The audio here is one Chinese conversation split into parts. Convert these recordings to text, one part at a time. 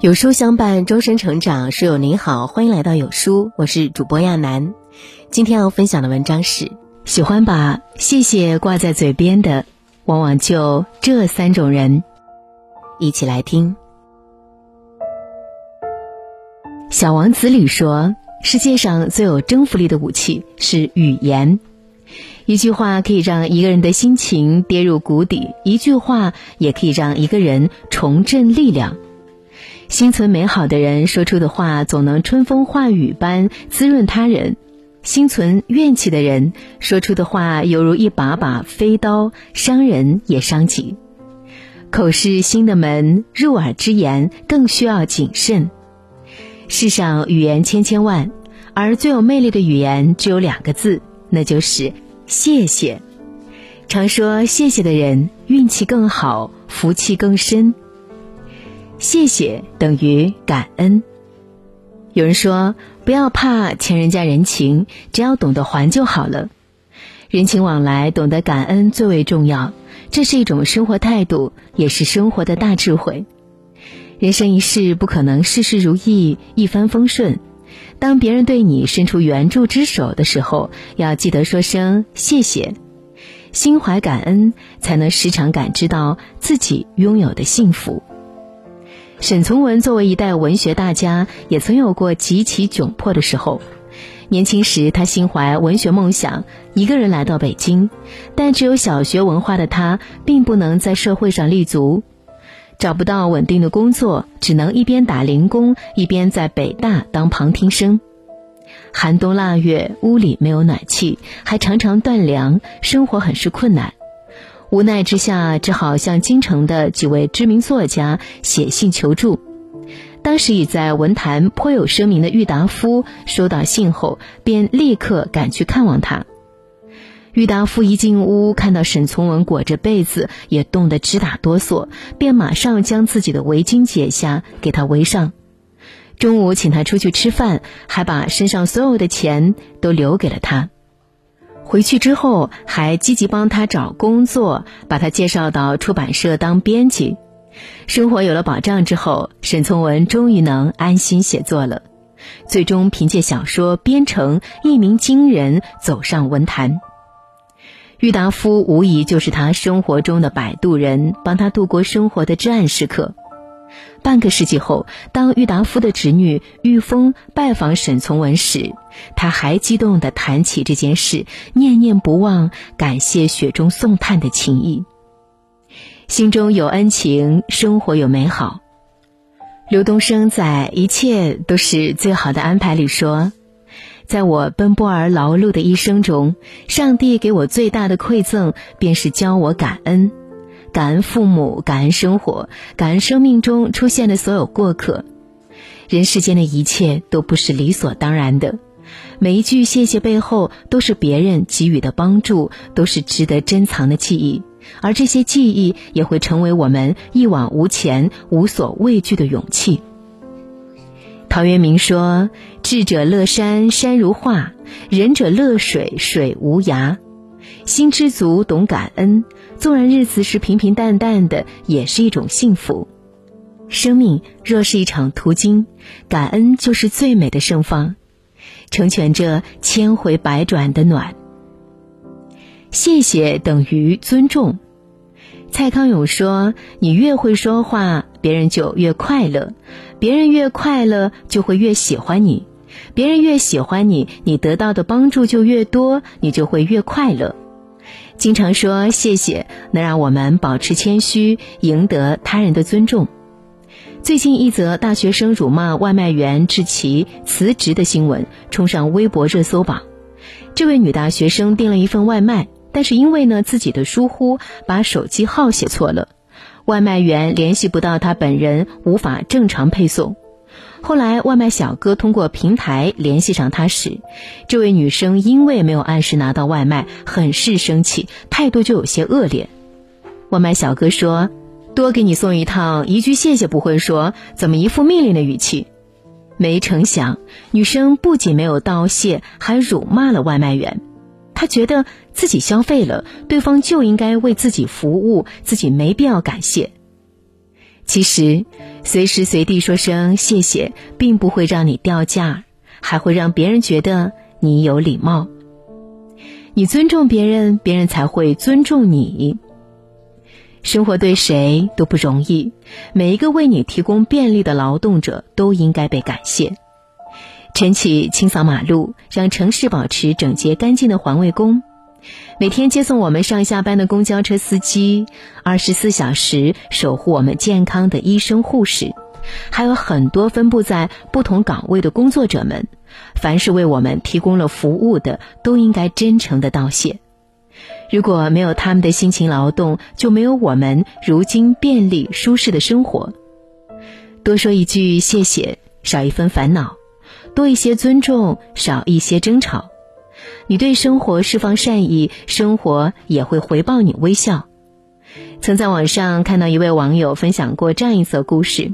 有书相伴，终身成长。书友您好，欢迎来到有书，我是主播亚楠。今天要分享的文章是：喜欢把谢谢挂在嘴边的，往往就这三种人。一起来听。小王子里说，世界上最有征服力的武器是语言。一句话可以让一个人的心情跌入谷底，一句话也可以让一个人重振力量。心存美好的人说出的话，总能春风化雨般滋润他人；心存怨气的人说出的话，犹如一把把飞刀，伤人也伤己。口是心的门，入耳之言更需要谨慎。世上语言千千万，而最有魅力的语言只有两个字，那就是谢谢。常说谢谢的人，运气更好，福气更深。谢谢等于感恩。有人说，不要怕欠人家人情，只要懂得还就好了。人情往来，懂得感恩最为重要。这是一种生活态度，也是生活的大智慧。人生一世，不可能事事如意、一帆风顺。当别人对你伸出援助之手的时候，要记得说声谢谢，心怀感恩，才能时常感知到自己拥有的幸福。沈从文作为一代文学大家，也曾有过极其窘迫的时候。年轻时，他心怀文学梦想，一个人来到北京，但只有小学文化的他，并不能在社会上立足，找不到稳定的工作，只能一边打零工，一边在北大当旁听生。寒冬腊月，屋里没有暖气，还常常断粮，生活很是困难。无奈之下，只好向京城的几位知名作家写信求助。当时已在文坛颇有声名的郁达夫收到信后，便立刻赶去看望他。郁达夫一进屋，看到沈从文裹着被子，也冻得直打哆嗦，便马上将自己的围巾解下，给他围上。中午请他出去吃饭，还把身上所有的钱都留给了他。回去之后，还积极帮他找工作，把他介绍到出版社当编辑。生活有了保障之后，沈从文终于能安心写作了。最终凭借小说编成一鸣惊人，走上文坛。郁达夫无疑就是他生活中的摆渡人，帮他度过生活的至暗时刻。半个世纪后，当郁达夫的侄女郁风拜访沈从文时，他还激动地谈起这件事，念念不忘感谢雪中送炭的情谊。心中有恩情，生活有美好。刘东升在《一切都是最好的安排》里说：“在我奔波而劳碌的一生中，上帝给我最大的馈赠，便是教我感恩。”感恩父母，感恩生活，感恩生命中出现的所有过客。人世间的一切都不是理所当然的，每一句谢谢背后都是别人给予的帮助，都是值得珍藏的记忆。而这些记忆也会成为我们一往无前、无所畏惧的勇气。陶渊明说：“智者乐山，山如画；仁者乐水，水无涯。”心知足，懂感恩，纵然日子是平平淡淡的，也是一种幸福。生命若是一场途经，感恩就是最美的盛放，成全这千回百转的暖。谢谢等于尊重。蔡康永说：“你越会说话，别人就越快乐；别人越快乐，就会越喜欢你；别人越喜欢你，你得到的帮助就越多，你就会越快乐。”经常说谢谢，能让我们保持谦虚，赢得他人的尊重。最近一则大学生辱骂外卖员致其辞职的新闻冲上微博热搜榜。这位女大学生订了一份外卖，但是因为呢自己的疏忽，把手机号写错了，外卖员联系不到她本人，无法正常配送。后来，外卖小哥通过平台联系上她时，这位女生因为没有按时拿到外卖，很是生气，态度就有些恶劣。外卖小哥说：“多给你送一趟，一句谢谢不会说，怎么一副命令的语气？”没成想，女生不仅没有道谢，还辱骂了外卖员。她觉得自己消费了，对方就应该为自己服务，自己没必要感谢。其实。随时随地说声谢谢，并不会让你掉价，还会让别人觉得你有礼貌。你尊重别人，别人才会尊重你。生活对谁都不容易，每一个为你提供便利的劳动者都应该被感谢。晨起清扫马路，让城市保持整洁干净的环卫工；每天接送我们上下班的公交车司机；二十四小时守护我们健康的医生护士，还有很多分布在不同岗位的工作者们，凡是为我们提供了服务的，都应该真诚的道谢。如果没有他们的辛勤劳动，就没有我们如今便利舒适的生活。多说一句谢谢，少一分烦恼。多一些尊重，少一些争吵。你对生活释放善意，生活也会回报你微笑。曾在网上看到一位网友分享过这样一则故事：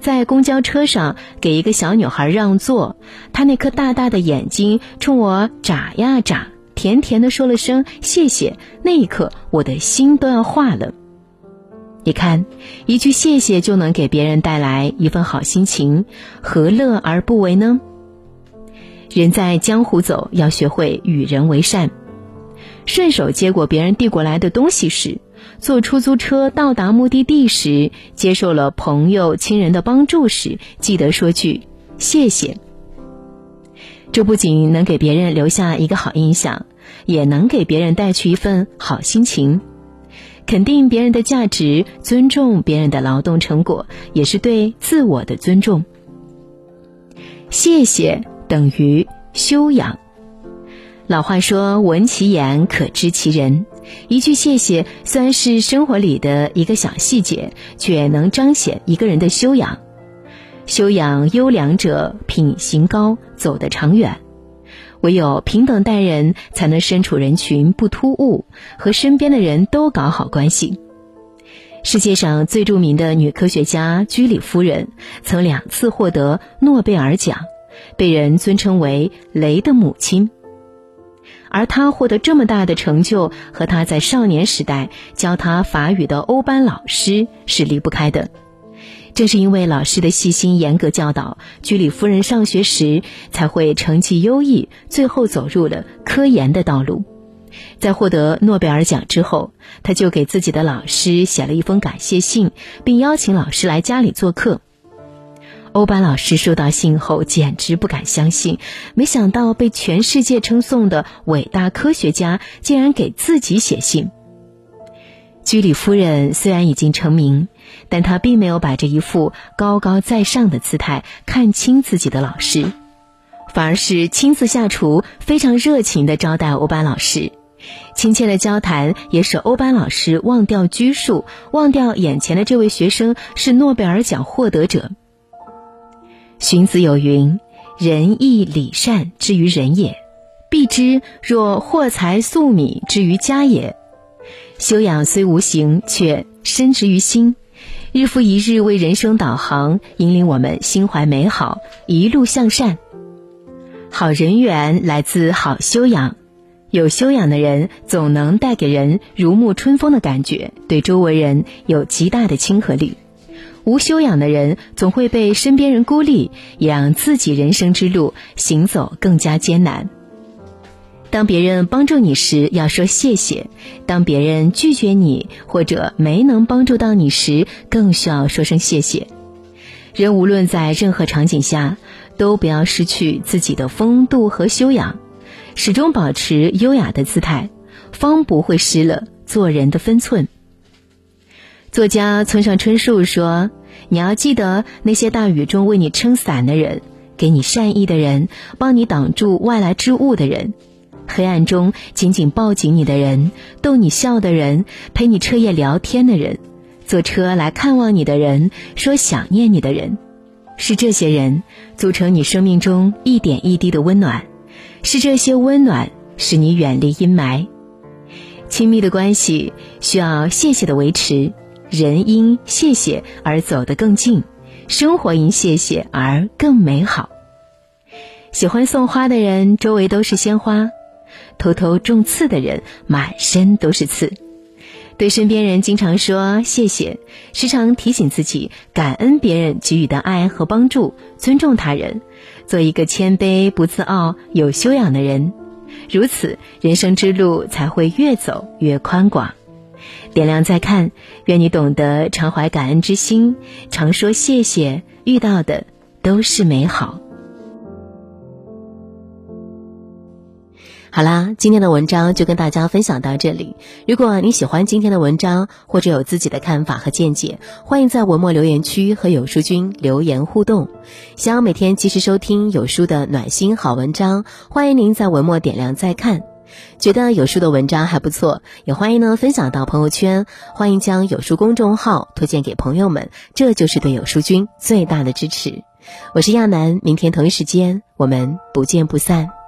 在公交车上给一个小女孩让座，她那颗大大的眼睛冲我眨呀眨，甜甜的说了声谢谢。那一刻，我的心都要化了。你看，一句谢谢就能给别人带来一份好心情，何乐而不为呢？人在江湖走，要学会与人为善。顺手接过别人递过来的东西时，坐出租车到达目的地时，接受了朋友亲人的帮助时，记得说句谢谢。这不仅能给别人留下一个好印象，也能给别人带去一份好心情。肯定别人的价值，尊重别人的劳动成果，也是对自我的尊重。谢谢。等于修养。老话说：“闻其言，可知其人。”一句谢谢，虽然是生活里的一个小细节，却能彰显一个人的修养。修养优良者，品行高，走得长远。唯有平等待人，才能身处人群不突兀，和身边的人都搞好关系。世界上最著名的女科学家居里夫人，曾两次获得诺贝尔奖。被人尊称为“雷的母亲”，而他获得这么大的成就，和他在少年时代教他法语的欧班老师是离不开的。正是因为老师的细心严格教导，居里夫人上学时才会成绩优异，最后走入了科研的道路。在获得诺贝尔奖之后，他就给自己的老师写了一封感谢信，并邀请老师来家里做客。欧巴老师收到信后，简直不敢相信，没想到被全世界称颂的伟大科学家竟然给自己写信。居里夫人虽然已经成名，但她并没有把这一副高高在上的姿态看清自己的老师，反而是亲自下厨，非常热情的招待欧巴老师。亲切的交谈也使欧巴老师忘掉拘束，忘掉眼前的这位学生是诺贝尔奖获得者。荀子有云：“仁义礼善之于人也，必之若货财粟米之于家也。”修养虽无形，却深植于心，日复一日为人生导航，引领我们心怀美好，一路向善。好人缘来自好修养，有修养的人总能带给人如沐春风的感觉，对周围人有极大的亲和力。无修养的人总会被身边人孤立，也让自己人生之路行走更加艰难。当别人帮助你时，要说谢谢；当别人拒绝你或者没能帮助到你时，更需要说声谢谢。人无论在任何场景下，都不要失去自己的风度和修养，始终保持优雅的姿态，方不会失了做人的分寸。作家村上春树说：“你要记得那些大雨中为你撑伞的人，给你善意的人，帮你挡住外来之物的人，黑暗中紧紧抱紧你的人，逗你笑的人，陪你彻夜聊天的人，坐车来看望你的人，说想念你的人，是这些人组成你生命中一点一滴的温暖，是这些温暖使你远离阴霾。亲密的关系需要谢谢的维持。”人因谢谢而走得更近，生活因谢谢而更美好。喜欢送花的人周围都是鲜花，偷偷种刺的人满身都是刺。对身边人经常说谢谢，时常提醒自己感恩别人给予的爱和帮助，尊重他人，做一个谦卑不自傲、有修养的人。如此，人生之路才会越走越宽广。点亮再看，愿你懂得常怀感恩之心，常说谢谢，遇到的都是美好。好啦，今天的文章就跟大家分享到这里。如果你喜欢今天的文章，或者有自己的看法和见解，欢迎在文末留言区和有书君留言互动。想要每天及时收听有书的暖心好文章，欢迎您在文末点亮再看。觉得有书的文章还不错，也欢迎呢分享到朋友圈，欢迎将有书公众号推荐给朋友们，这就是对有书君最大的支持。我是亚楠，明天同一时间我们不见不散。